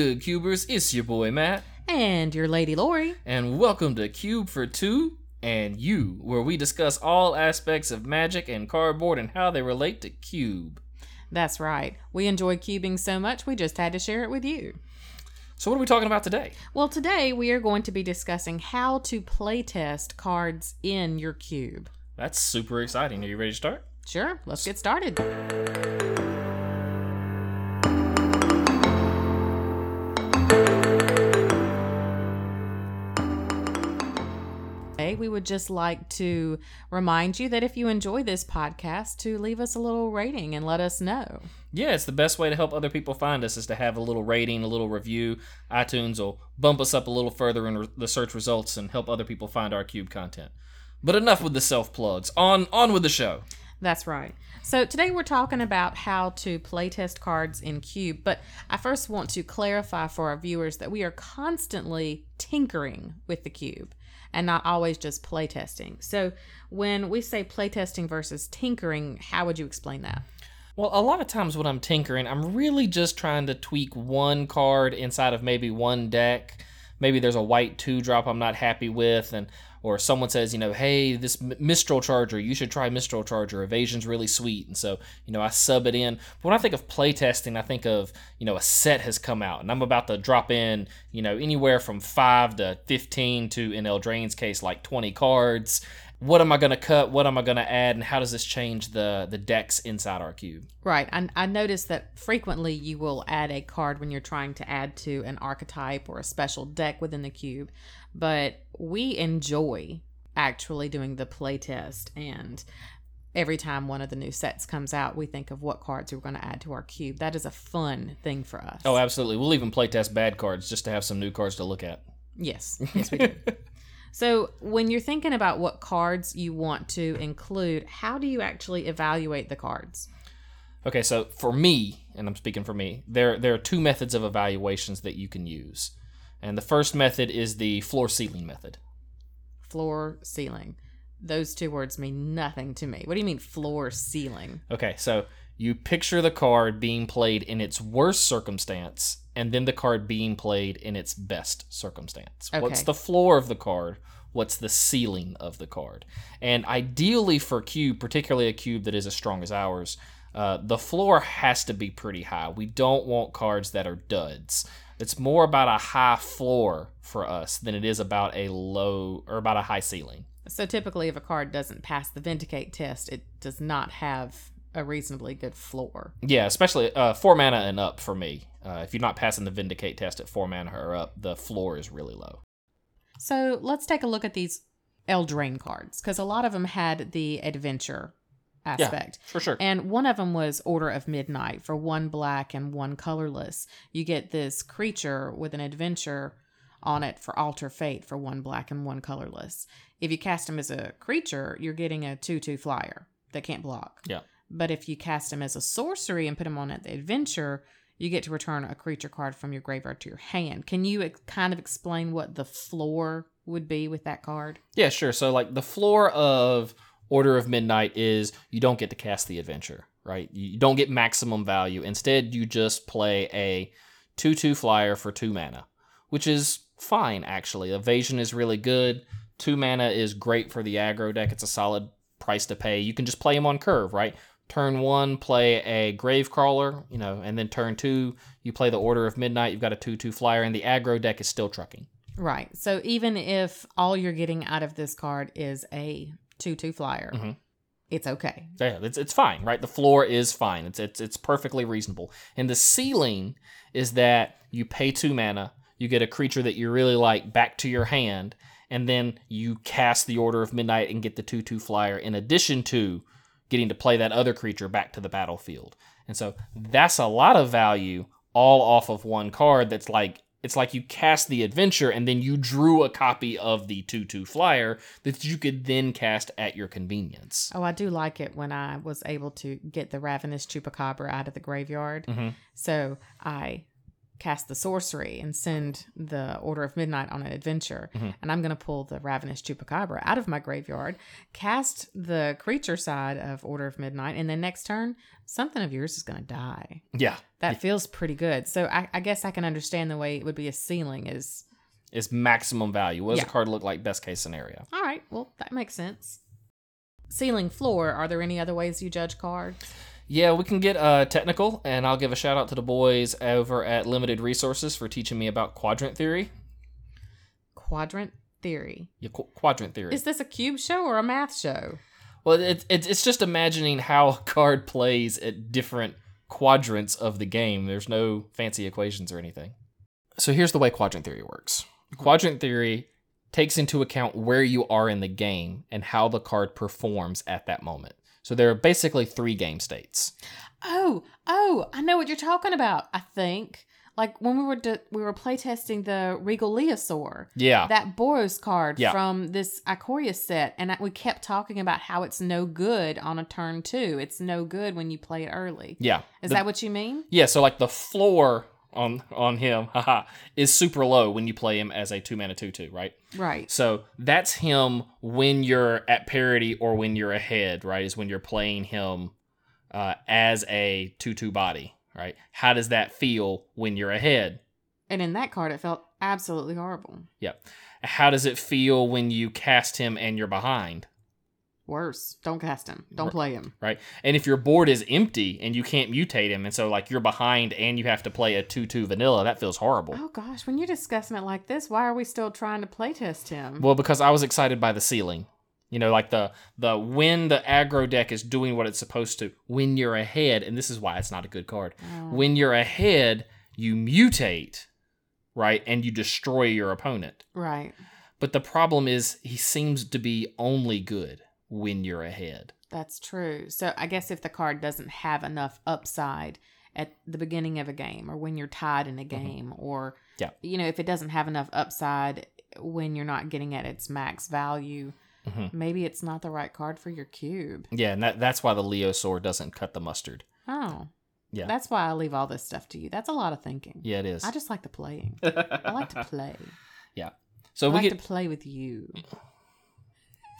Good, Cubers? It's your boy Matt, And your lady Lori. and welcome to Cube for Two and You, where we discuss all aspects of magic and cardboard and how they relate to Cube. That's right. We enjoy cubing so much, we just had to share it with you. So, what are we talking about today? Well, today we are going to be discussing how to playtest cards in your cube. That's super exciting. Are you ready to start? Sure, let's get started. Today, We would just like to remind you that if you enjoy this podcast, to leave us a little rating and let us know. Yeah, it's the best way to help other people find us is to have a little rating, a little review. iTunes will bump us up a little further in re- the search results and help other people find our Cube content. But enough with the self plugs. On on with the show. That's right. So today we're talking about how to playtest cards in Cube, but I first want to clarify for our viewers that we are constantly tinkering with the cube and not always just playtesting. So when we say playtesting versus tinkering, how would you explain that? Well, a lot of times when I'm tinkering, I'm really just trying to tweak one card inside of maybe one deck. Maybe there's a white two drop I'm not happy with, and or someone says, you know, hey, this Mistral Charger, you should try Mistral Charger. Evasion's really sweet, and so you know I sub it in. But when I think of playtesting, I think of you know a set has come out, and I'm about to drop in, you know, anywhere from five to fifteen to in Eldraine's case like 20 cards. What am I going to cut? What am I going to add? And how does this change the the decks inside our cube? Right. I, I noticed that frequently you will add a card when you're trying to add to an archetype or a special deck within the cube, but we enjoy actually doing the playtest and every time one of the new sets comes out, we think of what cards we're going to add to our cube. That is a fun thing for us. Oh, absolutely. We'll even playtest bad cards just to have some new cards to look at. Yes. Yes, we do. so, when you're thinking about what cards you want to include, how do you actually evaluate the cards? Okay, so for me, and I'm speaking for me, there there are two methods of evaluations that you can use. And the first method is the floor ceiling method. floor ceiling those two words mean nothing to me what do you mean floor ceiling Okay, so you picture the card being played in its worst circumstance and then the card being played in its best circumstance. What's the floor of the card? What's the ceiling of the card? And ideally for a cube, particularly a cube that is as strong as ours, uh, the floor has to be pretty high. We don't want cards that are duds. It's more about a high floor for us than it is about a low or about a high ceiling. so typically if a card doesn't pass the vindicate test it does not have a reasonably good floor Yeah, especially uh, four mana and up for me. Uh, if you're not passing the Vindicate test at four mana or up, the floor is really low. so let's take a look at these eldraine cards because a lot of them had the adventure aspect For sure. And one of them was Order of Midnight for one black and one colorless. You get this creature with an adventure on it for Alter Fate for one black and one colorless. If you cast him as a creature, you're getting a 2 2 flyer that can't block. Yeah. But if you cast him as a sorcery and put him on at the adventure, you get to return a creature card from your graveyard to your hand. Can you ex- kind of explain what the floor would be with that card? Yeah, sure. So, like, the floor of Order of Midnight is you don't get to cast the adventure, right? You don't get maximum value. Instead, you just play a 2 2 flyer for two mana, which is fine, actually. Evasion is really good. Two mana is great for the aggro deck. It's a solid price to pay. You can just play him on curve, right? Turn one, play a Gravecrawler, you know, and then turn two, you play the Order of Midnight. You've got a 2 2 flyer, and the aggro deck is still trucking. Right. So even if all you're getting out of this card is a 2 2 flyer, Mhm. it's okay. Yeah, it's it's fine, right? The floor is fine. It's it's it's perfectly reasonable. And the ceiling is that you pay two mana, you get a creature that you really like back to your hand, and then you cast the Order of Midnight and get the two two flyer in addition to getting to play that other creature back to the battlefield. And so that's a lot of value all off of one card that's like it's like you cast the adventure and then you drew a copy of the 2-2 flyer that you could then cast at your convenience. Oh, I do like it when I was able to get the ravenous chupacabra out of the graveyard. Mhm. So I cast the sorcery and send the Order of Midnight on an adventure, Mhm. and I'm going to pull the Ravenous Chupacabra out of my graveyard, cast the creature side of Order of Midnight, and then next turn, something of yours is going to die. Yeah, That feels pretty good. So I, I guess I can understand the way it would be a ceiling is Is maximum value. What does Yeah. a card look like? Best case scenario. all right. Well, that makes sense. Ceiling floor. Are there any other ways you judge cards? Yeah, we can get uh, technical, and I'll give a shout out to the boys over at Limited Resources for teaching me about quadrant theory. Quadrant theory. Yeah, qu- quadrant theory. Is this a cube show or a math show? Well, it, it, it's just imagining how a card plays at different quadrants of the game. There's no fancy equations or anything. So here's the way quadrant theory works quadrant theory takes into account where you are in the game and how the card performs at that moment. So there are basically three game states. Oh, oh, I know what you're talking about. I think like when we were d- we were playtesting the Regal Leosaur, Yeah. that Boros card Yeah. from this Ikoria set, and I, we kept talking about how it's no good on a turn two. It's no good when you play it early. yeah. Is The- that what you mean? Yeah, so like the floor on on him, haha, is super low when you play him as a two mana two two, right? Right. So that's him when you're at parity or when you're ahead, right? Is when you're playing him uh, as a two two body, right? How does that feel when you're ahead? And in that card, it felt absolutely horrible. Yep. How does it feel when you cast him and you're behind? Worse. Don't cast him. Don't play him. right? And if your board is empty and you can't mutate him, and so like you're behind and you have to play a two-two vanilla, that feels horrible. Oh gosh, when you're discussing it like this, why are we still trying to playtest him? Well, because I was excited by the ceiling. You know, like the the when the aggro deck is doing what it's supposed to. When you're ahead, and this is why it's not a good card. Oh. When you're ahead, you mutate, right, and you destroy your opponent. right. But the problem is he seems to be only good when you're ahead. That's true. So I guess if the card doesn't have enough upside at the beginning of a game or when you're tied in a game or Mm-hmm. Yeah. you know, if it doesn't have enough upside when you're not getting at its max value, Mhm. maybe it's not the right card for your cube. Yeah, and that, that's why the Leosaur doesn't cut the mustard. Oh. Yeah. That's why I leave all this stuff to you. That's a lot of thinking. Yeah, it is. I just like the playing. I like to play. Yeah so I we like get to play with you.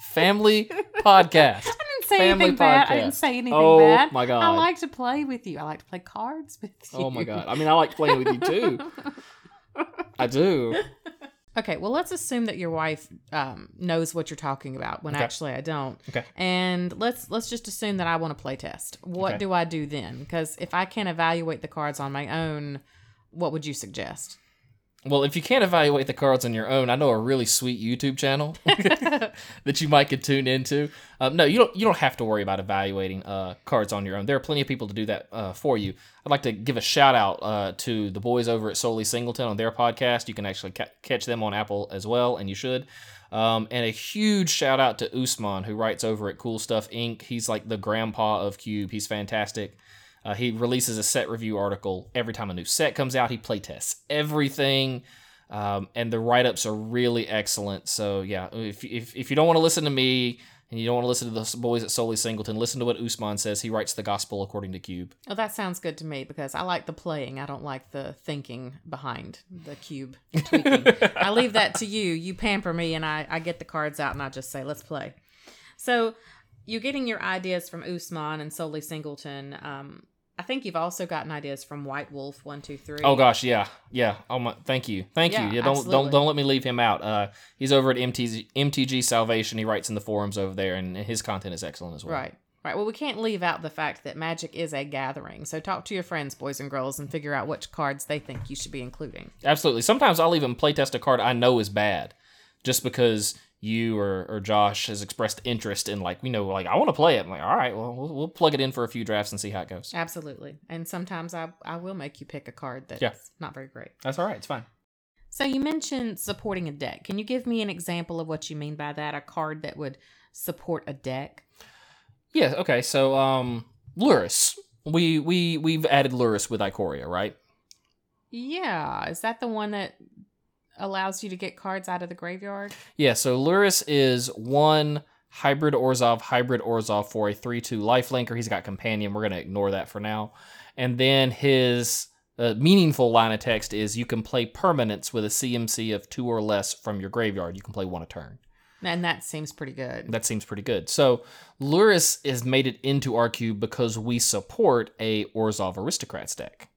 Family podcast. I didn't say Family anything bad. I didn't say anything Oh bad. my god. I like to play with you. I like to play cards with you. Oh my god. I mean, I like playing with you too. I do. Okay, well, let's assume that your wife um, knows what you're talking about when Okay. actually I don't. Okay. And let's let's just assume that I want to play test. What Okay. do I do then? Because if I can't evaluate the cards on my own, what would you suggest? Well, if you can't evaluate the cards on your own, I know a really sweet YouTube channel that you might could tune into. Um, no, you don't. You don't have to worry about evaluating uh, cards on your own. There are plenty of people to do that uh, for you. I'd like to give a shout out uh, to the boys over at Solely Singleton on their podcast. You can actually ca- catch them on Apple as well, and you should. Um, and a huge shout out to Usman, who writes over at Cool Stuff Inc. He's like the grandpa of Cube. He's fantastic. Uh, he releases a set review article every time a new set comes out. He playtests everything, um, and the write ups are really excellent. So yeah, if, if if you don't want to listen to me and you don't want to listen to the boys at Solely Singleton, listen to what Usman says. He writes the gospel according to Cube. Oh, that sounds good to me because I like the playing. I don't like the thinking behind the cube tweaking. I leave that to you. You pamper me, and I, I get the cards out and I just say, let's play. So you're getting your ideas from Usman and Solely Singleton. Um, I think you've also gotten ideas from White Wolf one two three. Oh gosh, yeah, yeah. Oh my, thank you, thank Yeah, you. Yeah, don't absolutely. don't don't let me leave him out. Uh, he's over at MTG MTG Salvation. He writes in the forums over there, and his content is excellent as well. Right. Right. Well, we can't leave out the fact that magic is a gathering. So talk to your friends, boys and girls, and figure out which cards they think you should be including. Absolutely. Sometimes I'll even playtest a card I know is bad, just because you or, or Josh has expressed interest in like we know like I want to play it. I'm like, all right, well we'll, we'll plug it in for a few drafts and see how it goes. Absolutely. And sometimes I, I will make you pick a card that's Yeah. not very great. That's all right. It's fine. So you mentioned supporting a deck. Can you give me an example of what you mean by that? A card that would support a deck? Yeah. Okay. So um, Lurrus. We we we've added Lurrus with Ikoria, right? Yeah. Is that the one that allows you to get cards out of the graveyard? Yeah, so Lurrus is one hybrid Orzhov, hybrid Orzhov for a 3 2 lifelinker. He's got companion. We're going to ignore that for now. And then his a meaningful line of text is you can play permanents with a CMC of two or less from your graveyard. You can play one a turn. And that seems pretty good. That seems pretty good. So Lurrus has made it into our cube because we support a Orzhov Aristocrats deck.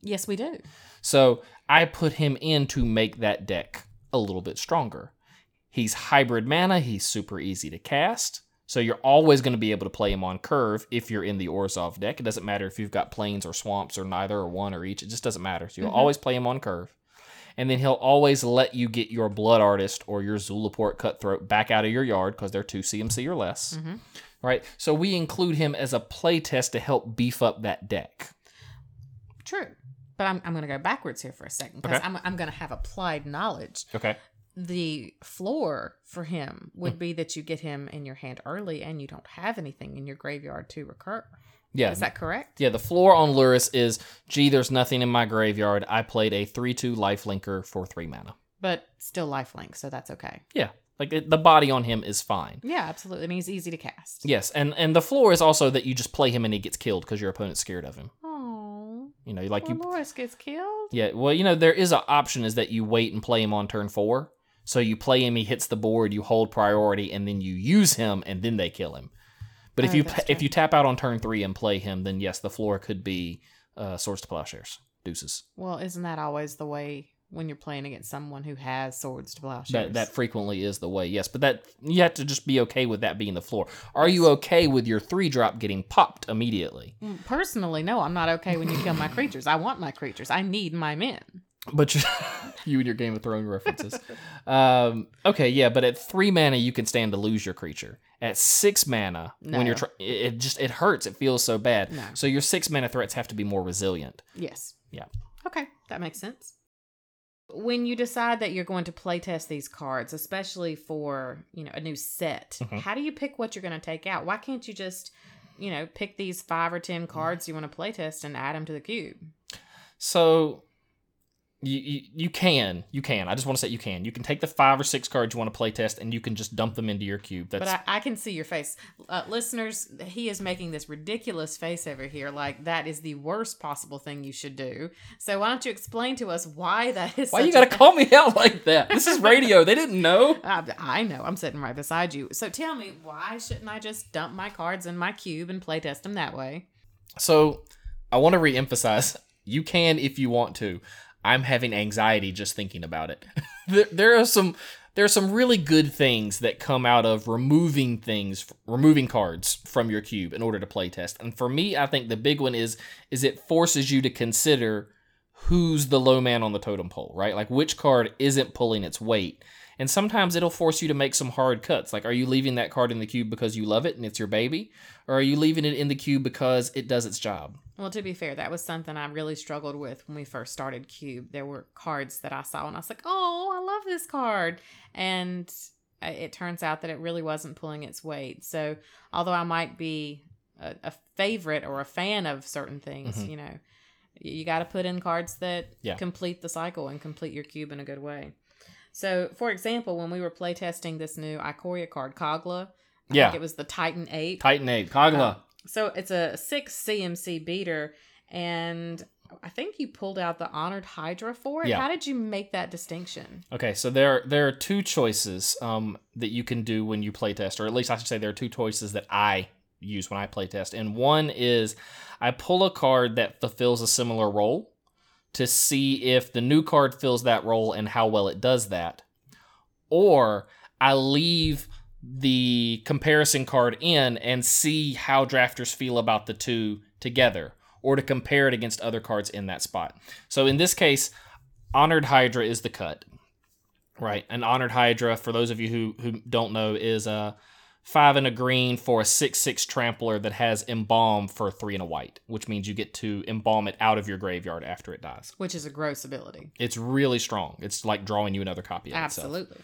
Yes, we do. So I put him in to make that deck a little bit stronger. He's hybrid mana, he's super easy to cast. So you're always going to be able to play him on curve if you're in the Orzhov deck. It doesn't matter if you've got plains or swamps or neither or one or each. It just doesn't matter. So you'll mm-hmm. always play him on curve. And then he'll always let you get your Blood Artist or your Zulaport Cutthroat back out of your yard because they're 2 CMC or less. Mm-hmm. Right? So we include him as a playtest to help beef up that deck. True. But I'm, I'm going to go backwards here for a second because Okay. I'm, I'm going to have applied knowledge. Okay. The floor for him would mm. be that you get him in your hand early and you don't have anything in your graveyard to recur. Yeah. Is that correct? Yeah, the floor on Lurrus is, gee, there's nothing in my graveyard. I played a 3 2 life linker for 3 mana. But still lifelink, so that's okay. Yeah, like it, the body on him is fine. Yeah, absolutely. And he's easy to cast. Yes, and and the floor is also that you just play him and he gets killed because your opponent's scared of him. You know, like well, you. Lurrus gets killed. Yeah, well, you know, there is an option is that you wait and play him on turn four. So you play him, he hits the board, you hold priority, and then you use him, and then they kill him. But if Oh, you if you tap out on turn three and play him, then yes, the floor could be uh, swords to plowshares, deuces. Well, isn't that always the way when you're playing against someone who has swords to plowshares? That that frequently is the way, yes. But that you have to just be okay with that being the floor. Are you okay with your three drop getting popped immediately? Mm, Personally, no, I'm not okay when you kill my creatures. I want my creatures. I need my men. But you, you and your Game of Thrones references. um, okay, yeah, but at three mana you can stand to lose your creature. At six mana, when you're No. try- it it just it hurts. It feels so bad. No. So your six mana threats have to be more resilient. Yes. Yeah. Okay, that makes sense. When you decide that you're going to playtest these cards, especially for, you know, a new set, Mhm. how do you pick what you're going to take out? Why can't you just, you know, pick these 5 or 10 cards you want to playtest and add them to the cube? So you, you you can you can. I just want to say you can. You can take the five or six cards you want to play test and you can just dump them into your cube. That's But I, I can see your face. Uh, listeners, he is making this ridiculous face over here like that is the worst possible thing you should do. So why don't you explain to us why that is why you such a- gotta call me out like that? This is radio. they didn't know. I, I know. I'm sitting right beside you. So tell me, why shouldn't I just dump my cards in my cube and play test them that way? So I want to reemphasize you can if you want to. I'm having anxiety just thinking about it. there, there are some there are some really good things that come out of removing things removing cards from your cube in order to play test. And for me, I think the big one is is it forces you to consider who's the low man on the totem pole, right? Like which card isn't pulling its weight. And sometimes it'll force you to make some hard cuts. Like, are you leaving that card in the cube because you love it and it's your baby? Or are you leaving it in the cube because it does its job? Well, to be fair, that was something I really struggled with when we first started Cube. There were cards that I saw and I was like, oh, I love this card. And uh, it turns out that it really wasn't pulling its weight. So, although I might be a, a favorite or a fan of certain things, Mhm. you know, you, you got to put in cards that Yeah. complete the cycle and complete your cube in a good way. So, for example, when we were playtesting this new Ikoria card, Kogla, I Yeah. think it was the Titan Ape. Titan Ape, Kogla. So it's a six CMC beater, and I think you pulled out the Honored Hydra for it. Yeah. How did you make that distinction? Okay, so there there are two choices um, that you can do when you playtest, or at least I should say there are two choices that I use when I playtest. And one is I pull a card that fulfills a similar role to see if the new card fills that role and how well it does that. Or I leave the comparison card in and see how drafters feel about the two together, or to compare it against other cards in that spot. So in this case, Honored Hydra is the cut. Right. An Honored Hydra, for those of you who, who don't know, is a five and a green for a six six trampler that has embalm for three and a white, which means you get to embalm it out of your graveyard after it dies. Which is a gross ability. It's really strong. It's like drawing you another copy of itself. Absolutely.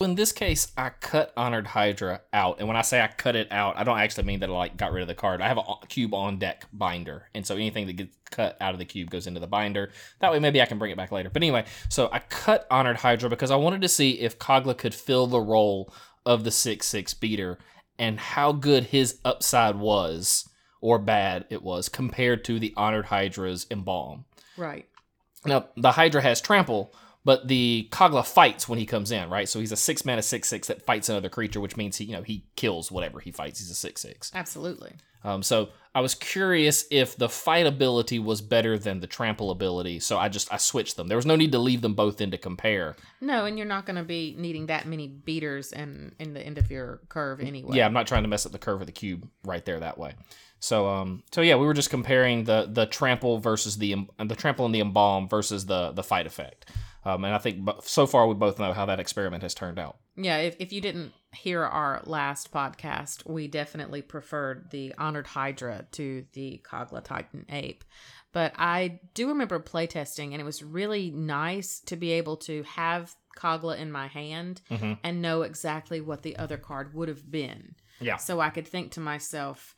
In this case, I cut Honored Hydra out, and when I say I cut it out, I don't actually mean that I like got rid of the card. I have a cube on deck binder, and so anything that gets cut out of the cube goes into the binder. That way, maybe I can bring it back later. But anyway, so I cut Honored Hydra because I wanted to see if Kogla could fill the role of the six six beater and how good his upside was or bad it was compared to the Honored Hydra's embalm. Right. Now the Hydra has trample, but the Kogla fights when he comes in, right? So he's a six man, mana six six that fights another creature, which means he you know he kills whatever he fights. He's a six six. Absolutely. Um, so I was curious if the fight ability was better than the trample ability, so I just I switched them. There was no need to leave them both in to compare. No, and you're not going to be needing that many beaters in in the end of your curve anyway. Yeah, I'm not trying to mess up the curve of the cube right there that way. So um so yeah, we were just comparing the the trample versus the the trample and the embalm versus the the fight effect. Um, and I think so far we both know how that experiment has turned out. Yeah, if, if you didn't hear our last podcast, we definitely preferred the Honored Hydra to the Kogla Titan Ape. But I do remember playtesting, and it was really nice to be able to have Kogla in my hand Mhm. and know exactly what the other card would have been. Yeah. So I could think to myself,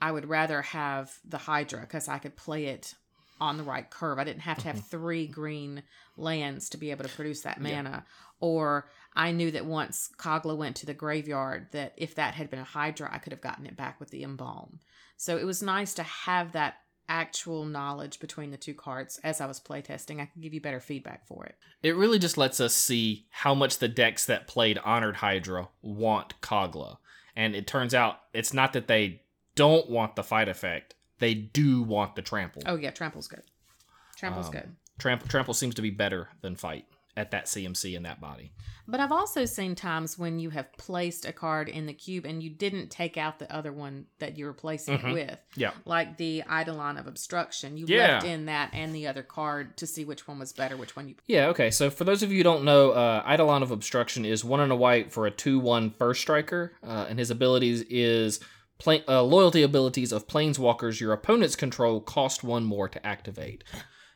I would rather have the Hydra because I could play it on the right curve. I didn't have to have three green lands to be able to produce that Yeah. mana. Or I knew that once Kogla went to the graveyard, that if that had been a Hydra, I could have gotten it back with the Embalm. So it was nice to have that actual knowledge between the two cards as I was playtesting. I could give you better feedback for it. It really just lets us see how much the decks that played Honored Hydra want Kogla. And it turns out it's not that they don't want the fight effect, they do want the trample. Oh, yeah, Trample's good. Trample's Um, good. Trample, trample seems to be better than fight at that CMC in that body. But I've also seen times when you have placed a card in the cube and you didn't take out the other one that you were placing Mhm. it with. Yeah. Like the Eidolon of Obstruction. You Yeah. left in that and the other card to see which one was better, which one you. Yeah, okay. So for those of you who don't know, uh, Eidolon of Obstruction is one and a white for a 2 1 first striker, uh, and his abilities is pla- uh, loyalty abilities of planeswalkers your opponents control cost one more to activate.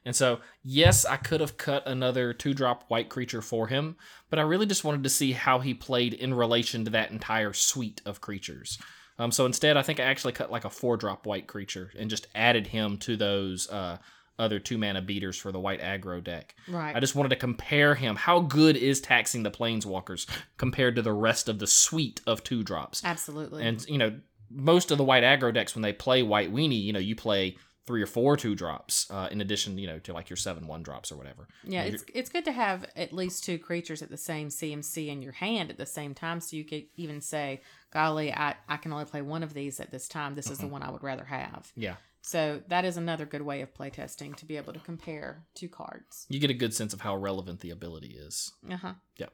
And so, yes, I could have cut another two drop white creature for him, but I really just wanted to see how he played in relation to that entire suite of creatures. Um, so instead, I think I actually cut like a four drop white creature and just added him to those uh, other two mana beaters for the white aggro deck. Right. I just wanted to compare him. How good is taxing the planeswalkers compared to the rest of the suite of two drops? Absolutely. And you know, most of the white aggro decks when they play white weenie, you know, you play three or four two drops uh, in addition, you know, to like your seven one drops or whatever. yeah, it's it's good to have at least two creatures at the same CMC in your hand at the same time, so you could even say, "Golly, I I can only play one of these at this time. This is the one I would rather have." Yeah, So that is another good way of playtesting to be able to compare two cards. you get a good sense of how relevant the ability is. Uh huh. Yep.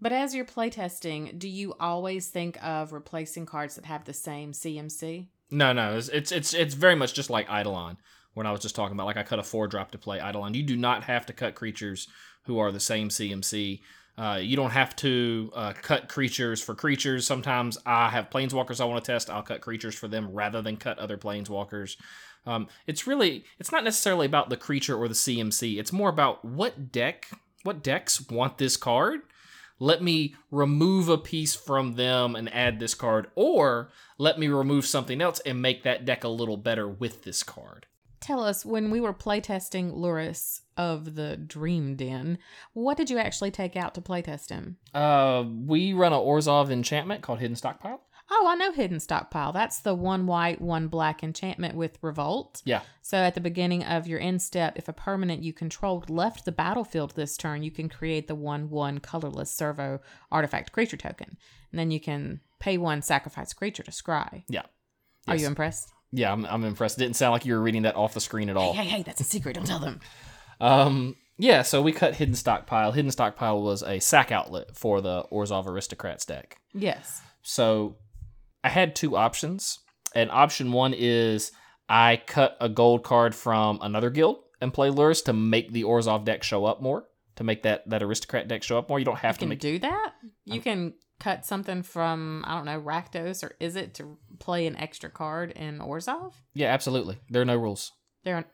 But as you're playtesting, do you always think of replacing cards that have the same CMC? No, no, it's it's it's, it's very much just like Eidolon. When I was just talking about, like I cut a four drop to play Eidolon. You do not have to cut creatures who are the same CMC. Uh, you don't have to uh, cut creatures for creatures. Sometimes I have planeswalkers I want to test. I'll cut creatures for them rather than cut other planeswalkers. Um, it's really it's not necessarily about the creature or the CMC. It's more about what deck what decks want this card. Let me remove a piece from them and add this card, or let me remove something else and make that deck a little better with this card. Tell us, when we were playtesting Lurrus of the Dream Den, what did you actually take out to playtest him? Uh, we run a Orzhov enchantment called Hidden Stockpile. Oh, I know Hidden Stockpile. That's the one white, one black enchantment with Revolt. Yeah, So at the beginning of your end step, if a permanent you controlled left the battlefield this turn, you can create the 1 1 colorless servo artifact creature token. And then you can pay one sacrifice creature to scry. yeah. Are you impressed? Yeah, I'm, I'm impressed. It didn't sound like you were reading that off the screen at all. Hey, hey, that's a secret. Don't tell them. Um, yeah, so we cut Hidden Stockpile. Hidden Stockpile was a sack outlet for the Orzhov Aristocrats deck. Yes. So I had two options. And option one is I cut a gold card from another guild and play Lurrus to make the Orzhov deck show up more, to make that, that aristocrat deck show up more. You don't have You to can make do that? You oh. can cut something from, I don't know, Rakdos or Izzet to play an extra card in Orzhov? Yeah, absolutely. There are no rules. There, are,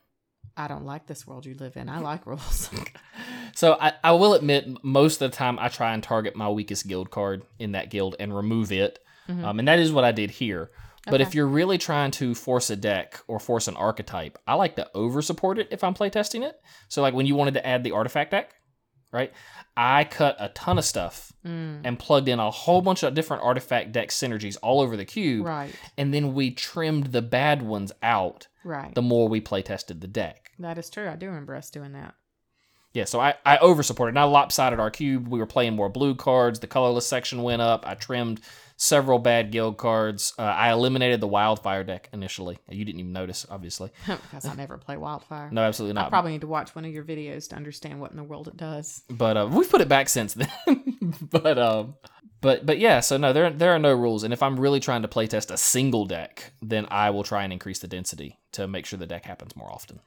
I don't like this world you live in. I like rules. So I, I will admit, most of the time I try and target my weakest guild card in that guild and remove it. Mhm. Um, and that is what I did here. But Okay. if you're really trying to force a deck or force an archetype, I like to over support it if I'm playtesting it. So like when you wanted to add the artifact deck, right? I cut a ton of stuff Mm, and plugged in a whole bunch of different artifact deck synergies all over the cube. right, And then we trimmed the bad ones out right. the more we playtested the deck. that is true. I do remember us doing that. Yeah, so I, I over supported. I lopsided our cube. We were playing more blue cards. The colorless section went up. I trimmed several bad guild cards. Uh, I eliminated the wildfire deck initially. You didn't even notice, obviously. because I never play Wildfire. No, absolutely not. I probably need to watch one of your videos to understand what in the world it does. but uh, we've put it back since then. but um, but but yeah. So no, there there are no rules. And if I'm really trying to playtest a single deck, then I will try and increase the density to make sure the deck happens more often.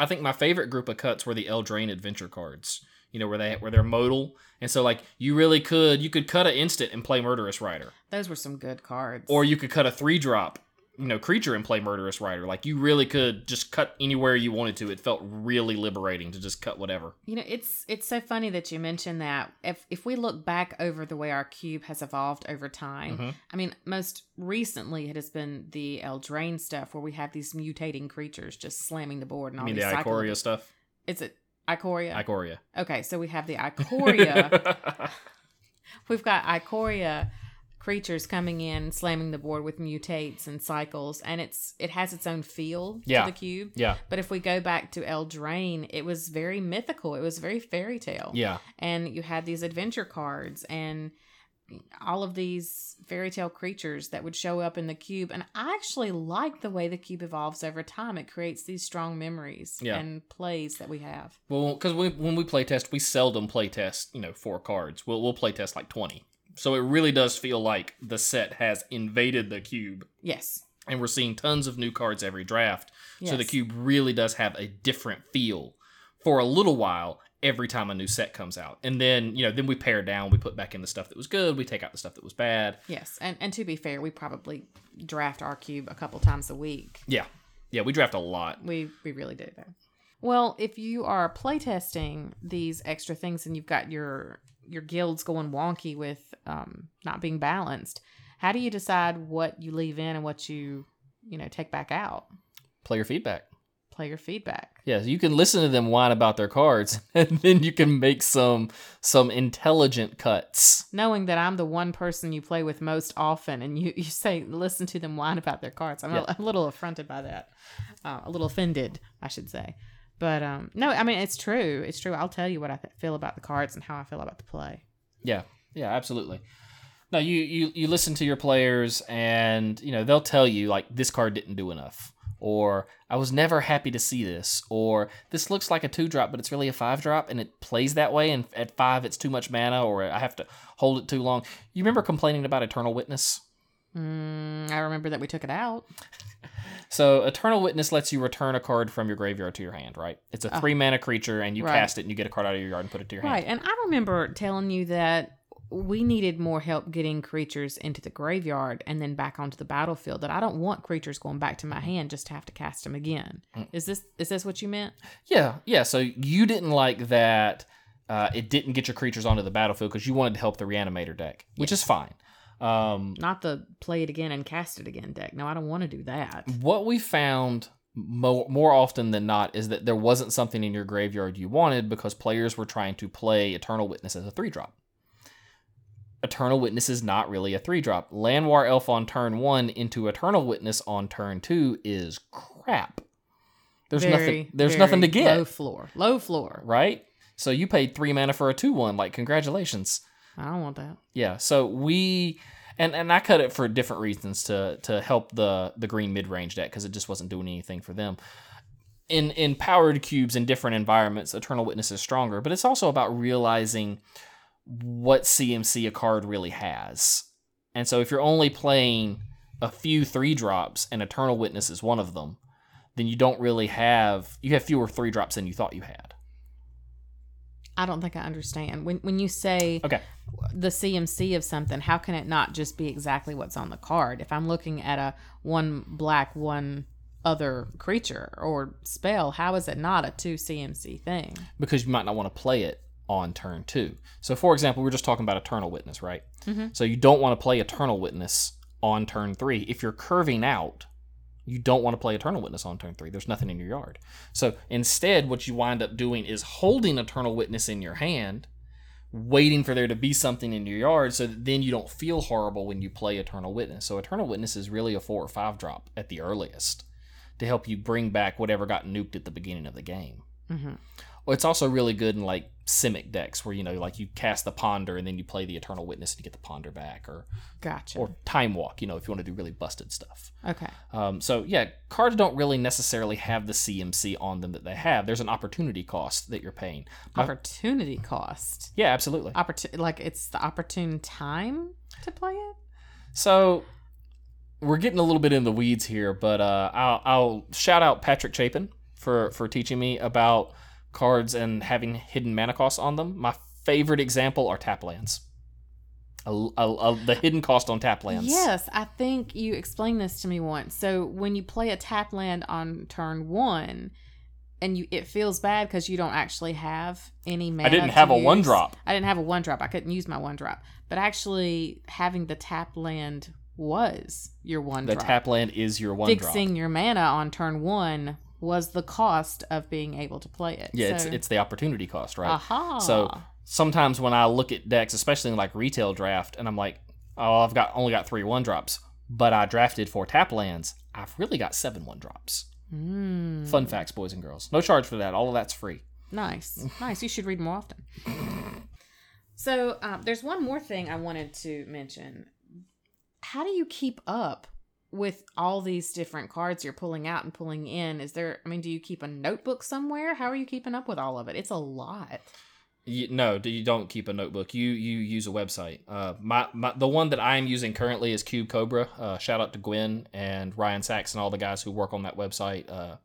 I think my favorite group of cuts were the Eldraine adventure cards. You know where they where they're modal, and so like you really could you could cut an instant and play Murderous Rider, Those were some good cards. or you could cut a three drop, you know, creature and play Murderous Rider. Like you really could just cut anywhere you wanted to. It felt really liberating to just cut whatever. You know, it's it's so funny that you mentioned that. If if we look back over the way our cube has evolved over time, Mhm. I mean, most recently it has been the Eldraine stuff where we have these mutating creatures just slamming the board and all mean the these cycle- stuff. Is it Ikoria? Ikoria. okay, so we have the Ikoria. We've got Ikoria creatures coming in, slamming the board with mutates and cycles, and it's it has its own feel Yeah. to the cube. yeah, But if we go back to Eldraine, it was very mythical. It was very fairy tale. yeah. And you had these adventure cards and all of these fairy tale creatures that would show up in the cube. And I actually like the way the cube evolves over time. It creates these strong memories Yeah. and plays that we have. Well, because we, when we play test, we seldom play test, you know, four cards. We'll, we'll play test like 20. So it really does feel like the set has invaded the cube Yes. and we're seeing tons of new cards every draft. Yes. So the cube really does have a different feel for a little while every time a new set comes out. And then, you know, then we pare down, we put back in the stuff that was good, we take out the stuff that was bad. Yes. And and to be fair, we probably draft our cube a couple times a week. Yeah. Yeah, we draft a lot. We we really do though. Well, if you are playtesting these extra things and you've got your your guilds going wonky with um, not being balanced, how do you decide what you leave in and what you you know take back out? Player feedback. Player feedback. Yes, you can listen to them whine about their cards, and then you can make some some intelligent cuts. Knowing that I'm the one person you play with most often, and you, you say listen to them whine about their cards, I'm, Yeah. a, I'm a little affronted by that, uh, a little offended, I should say. But um, no, I mean it's true. It's true. I'll tell you what I th- feel about the cards and how I feel about the play. Yeah, yeah, absolutely. No, you you you listen to your players, and you know they'll tell you like this card didn't do enough, or I was never happy to see this, or this looks like a two drop, but it's really a five drop, and it plays that way, and at five it's too much mana, or I have to hold it too long. You remember complaining about Eternal Witness? Mm, I remember that we took it out. So Eternal Witness lets you return a card from your graveyard to your hand, right? It's a three mana creature, and you right. cast it, and you get a card out of your yard and put it to your Right. hand. Right. And I remember telling you that we needed more help getting creatures into the graveyard and then back onto the battlefield. That I don't want creatures going back to my hand just to have to cast them again. Mm. Is this is this what you meant? Yeah, yeah. So you didn't like that uh, it didn't get your creatures onto the battlefield because you wanted to help the reanimator deck, which is fine. Um, Not the play it again and cast it again deck. No, I don't want to do that. what we found mo- more often than not is that there wasn't something in your graveyard you wanted because players were trying to play Eternal Witness as a three drop. Eternal Witness is not really a three drop. Llanowar Elf on turn one into Eternal Witness on turn two is crap. There's Very, nothing. There's nothing to get. Low floor. Low floor. right? So you paid three mana for a two one. Like congratulations. I don't want that. Yeah. So we and and I cut it for different reasons to to help the the green mid range deck because it just wasn't doing anything for them. In in powered cubes in different environments, Eternal Witness is stronger, but it's also about realizing what CMC a card really has. And so if you're only playing a few three drops and Eternal Witness is one of them, then you don't really have you have fewer three drops than you thought you had. I don't think I understand. When when you say Okay. the CMC of something, how can it not just be exactly what's on the card? If I'm looking at a one black, one other creature or spell, how is it not a two CMC thing? because you might not want to play it on turn two. So, for example, we are just talking about Eternal Witness, right? Mhm. So, you don't want to play Eternal Witness on turn three. If you're curving out, you don't want to play Eternal Witness on turn three. There's nothing in your yard. So, instead, what you wind up doing is holding Eternal Witness in your hand, waiting for there to be something in your yard so that then you don't feel horrible when you play Eternal Witness. So, Eternal Witness is really a four or five drop at the earliest to help you bring back whatever got nuked at the beginning of the game. hmm Well, it's also really good in like Simic decks where you know like you cast the Ponder and then you play the Eternal Witness and you get the Ponder back, or Gotcha. or Time Walk. You know if you want to do really busted stuff. okay. Um, so yeah, cards don't really necessarily have the CMC on them that they have. There's an opportunity cost that you're paying. My- Opportunity cost. yeah, absolutely. Opportun like it's the opportune time to play it. So we're getting a little bit in the weeds here, but uh, I'll, I'll shout out Patrick Chapin for for teaching me about cards and having hidden mana costs on them. My favorite example are tap lands. A, a- a- the hidden cost on tap lands. Yes, I think you explained this to me once. So when you play a tap land on turn one, and you it feels bad because you don't actually have any mana. I didn't have a use. one drop. I didn't have a one drop. I couldn't use my one drop. But actually, having the tap land was your one The drop. tap land is your one Fixing drop. your mana on turn one was the cost of being able to play it. Yeah, it's So- it's the opportunity cost, right? Aha. So sometimes when I look at decks, especially in like retail draft, and I'm like, oh, I've got only got three one drops, but I drafted four tap lands. I've really got seven one drops. Mm, Fun facts, boys and girls. No charge for that. All of that's free. nice, nice. You should read more often. So um, there's one more thing I wanted to mention. How do you keep up with all these different cards you're pulling out and pulling in? Is there? I mean, do you keep a notebook somewhere? How are you keeping up with all of it? It's a lot. You, no, you don't keep a notebook. You you use a website. Uh, my, my the one that I am using currently is Cube Cobra. Uh, shout out to Gwen and Ryan Sachs and all the guys who work on that website. Uh,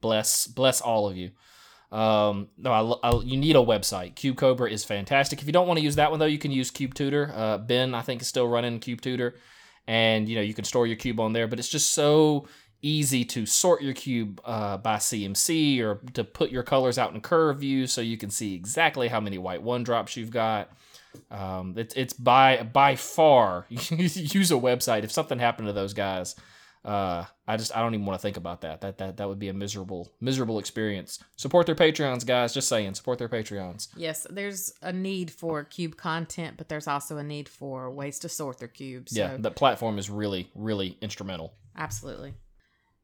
bless bless all of you. Um, no, I, I, you need a website. Cube Cobra is fantastic. If you don't want to use that one though, you can use Cube Tutor. Uh, ben I think is still running Cube Tutor, and you know you can store your cube on there. But it's just so easy to sort your cube uh, by CMC or to put your colors out in curve view so you can see exactly how many white one drops you've got. Um, it's it's by by far use a website. If something happened to those guys, uh, I just I don't even want to think about that. That that that would be a miserable miserable experience. Support their Patreons, guys. Just saying, support their Patreons. Yes, there's a need for cube content, but there's also a need for ways to sort their cubes. Yeah, so the platform is really really instrumental. absolutely.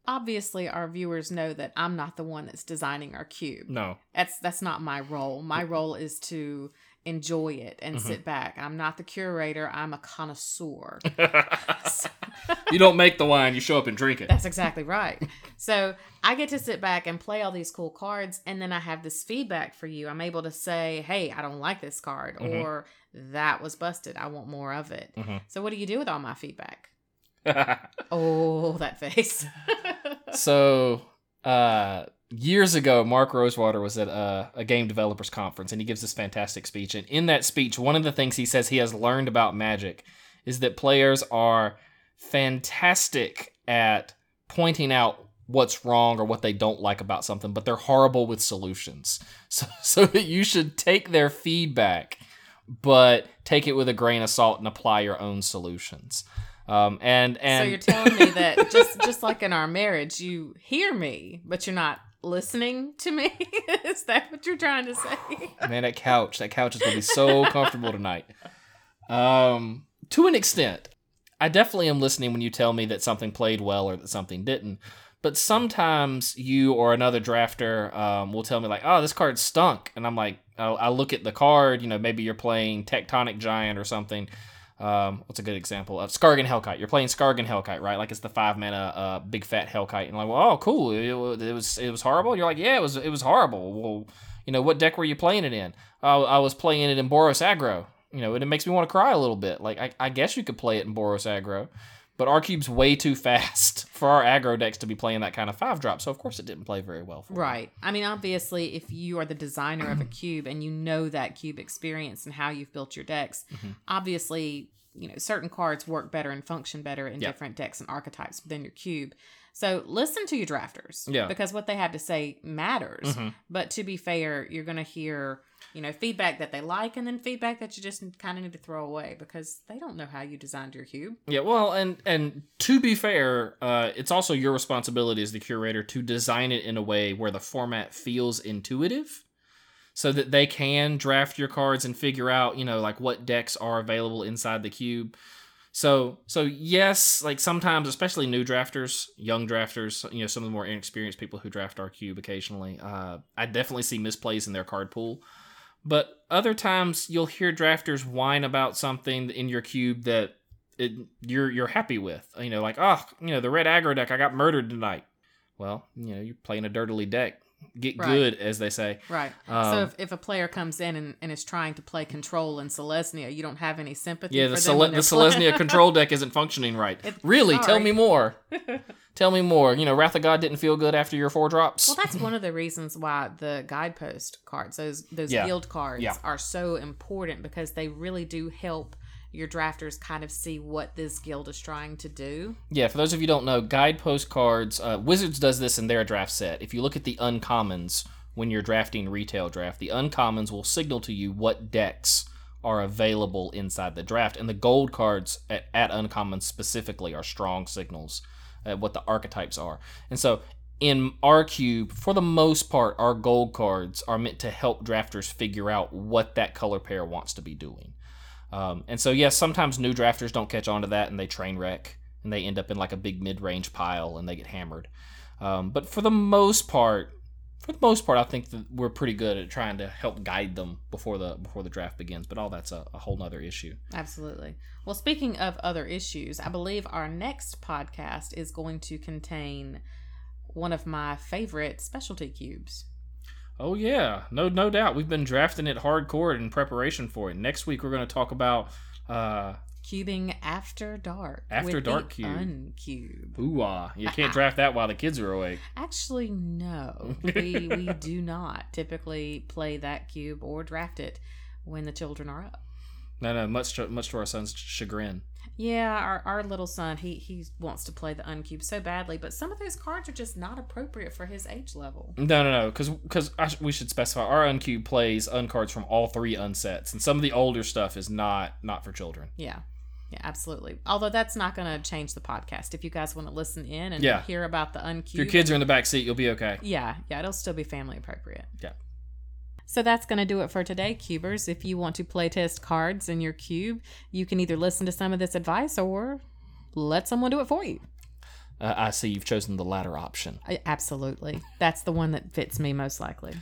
Obviously, our viewers know that I'm not the one that's designing our cube. No, That's that's not my role. My role is to enjoy it and Mm-hmm. sit back. I'm not the curator. I'm a connoisseur. you don't make the wine. You show up and drink it. That's exactly right. So I get to sit back and play all these cool cards, and then I have this feedback for you. I'm able to say, "Hey, I don't like this card," Mhm. or "That was busted. I want more of it." Mhm. So what do you do with all my feedback? Oh, that face. so uh years ago mark rosewater was at a, a game developers conference and he gives this fantastic speech. And in that speech one of the things he says he has learned about magic is that players are fantastic at pointing out what's wrong or what they don't like about something but they're horrible with solutions. So so that you should take their feedback but take it with a grain of salt and apply your own solutions. Um and and so you're telling me that just just like in our marriage, you hear me, but you're not listening to me. is that what you're trying to say? Man, that couch, that couch is gonna be so comfortable tonight. Um, to an extent, I definitely am listening when you tell me that something played well or that something didn't. But sometimes you or another drafter um, will tell me like, "Oh, this card stunk," and I'm like, I look at the card. You know, maybe you're playing Tectonic Giant or something. Um, what's a good example? Uh, Skargan Hellkite. You're playing Skargan Hellkite, right? Like it's the five mana, uh, big fat Hellkite, and like, well, oh, cool. It, it was it was horrible. You're like, yeah, it was it was horrible. Well, you know, what deck were you playing it in? I was playing it in Boros Aggro. You know, and it makes me want to cry a little bit. Like, I, I guess you could play it in Boros Aggro, but our cube's way too fast for our aggro decks to be playing that kind of five drop. So of course it didn't play very well. For me. Right. I mean, obviously, if you are the designer of a cube and you know that cube experience and how you've built your decks, Mhm. obviously, you know, certain cards work better and function better in Yeah. different decks and archetypes within your cube. So listen to your drafters. Yeah. Because what they have to say matters. Mhm. But to be fair, you're going to hear, you know, feedback that they like and then feedback that you just kind of need to throw away because they don't know how you designed your cube. Yeah, well, and and to be fair, uh, it's also your responsibility as the curator to design it in a way where the format feels intuitive, so that they can draft your cards and figure out, you know, like what decks are available inside the cube. So so yes, like sometimes, especially new drafters, young drafters, you know, some of the more inexperienced people who draft our cube occasionally, uh, I definitely see misplays in their card pool. But other times, you'll hear drafters whine about something in your cube that it, you're you're happy with. You know, like oh, you know, the red aggro deck, I got murdered tonight. Well, you know, you're playing a dirtily deck get Right. good, as they say. Right. Um, so if, if a player comes in and, and is trying to play control in Selesnya, you don't have any sympathy Yeah, the, Sele- the Selesnya control deck isn't functioning right. It- really? Tell me more. Tell me more. You know, Wrath of God didn't feel good after your four drops. Well, that's one of the reasons why the guidepost cards, those those Yeah. guild cards, Yeah. are so important because they really do help your drafters kind of see what this guild is trying to do. Yeah, for those of you don't know, guidepost cards, uh, Wizards does this in their draft set. If you look at the uncommons when you're drafting retail draft, the uncommons will signal to you what decks are available inside the draft, and the gold cards at, at uncommons specifically are strong signals at what the archetypes are. And so in our cube, for the most part, our gold cards are meant to help drafters figure out what that color pair wants to be doing. Um, and so, yes, sometimes new drafters don't catch on to that and they train wreck and they end up in like a big mid range pile and they get hammered. Um, but for the most part, for the most part, I think that we're pretty good at trying to help guide them before the before the draft begins. But all that's a, a whole nother issue. Absolutely. Well, speaking of other issues, I believe our next podcast is going to contain one of my favorite specialty cubes. Oh yeah, no no doubt. We've been drafting it hardcore in preparation for it. Next week we're going to talk about uh, Cubing after dark. After Dark cube. Uncube. ooh ah. You can't draft that while the kids are awake. Actually, no. We we do not typically play that cube or draft it when the children are up. No no, much to, much to our son's chagrin. Yeah, our, our little son, he he wants to play the uncube so badly, but some of those cards are just not appropriate for his age level. No, no, no, because because we should specify our uncube plays uncards from all three unsets, and some of the older stuff is not not for children. Yeah. Yeah, absolutely. Although that's not going to change the podcast. If you guys want to listen in and Yeah. hear about the uncube, If your kids are in the back seat, you'll be okay. yeah, yeah, it'll still be family appropriate. Yeah. So that's going to do it for today, cubers. If you want to playtest cards in your cube, you can either listen to some of this advice or let someone do it for you. Uh, I see you've chosen the latter option. I- Absolutely. That's the one that fits me most likely.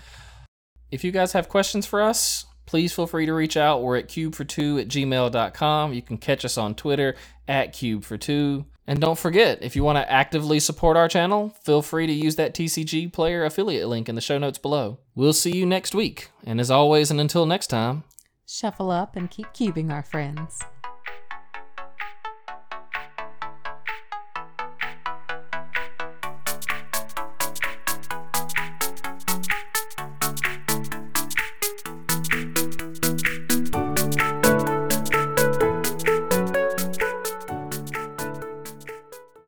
If you guys have questions for us, please feel free to reach out. We're at cubefor2 at gmail.com. You can catch us on Twitter at cubefor2. And don't forget, if you want to actively support our channel, feel free to use that TCG player affiliate link in the show notes below. We'll see you next week. And as always, and until next time, Shuffle up and keep cubing, our friends.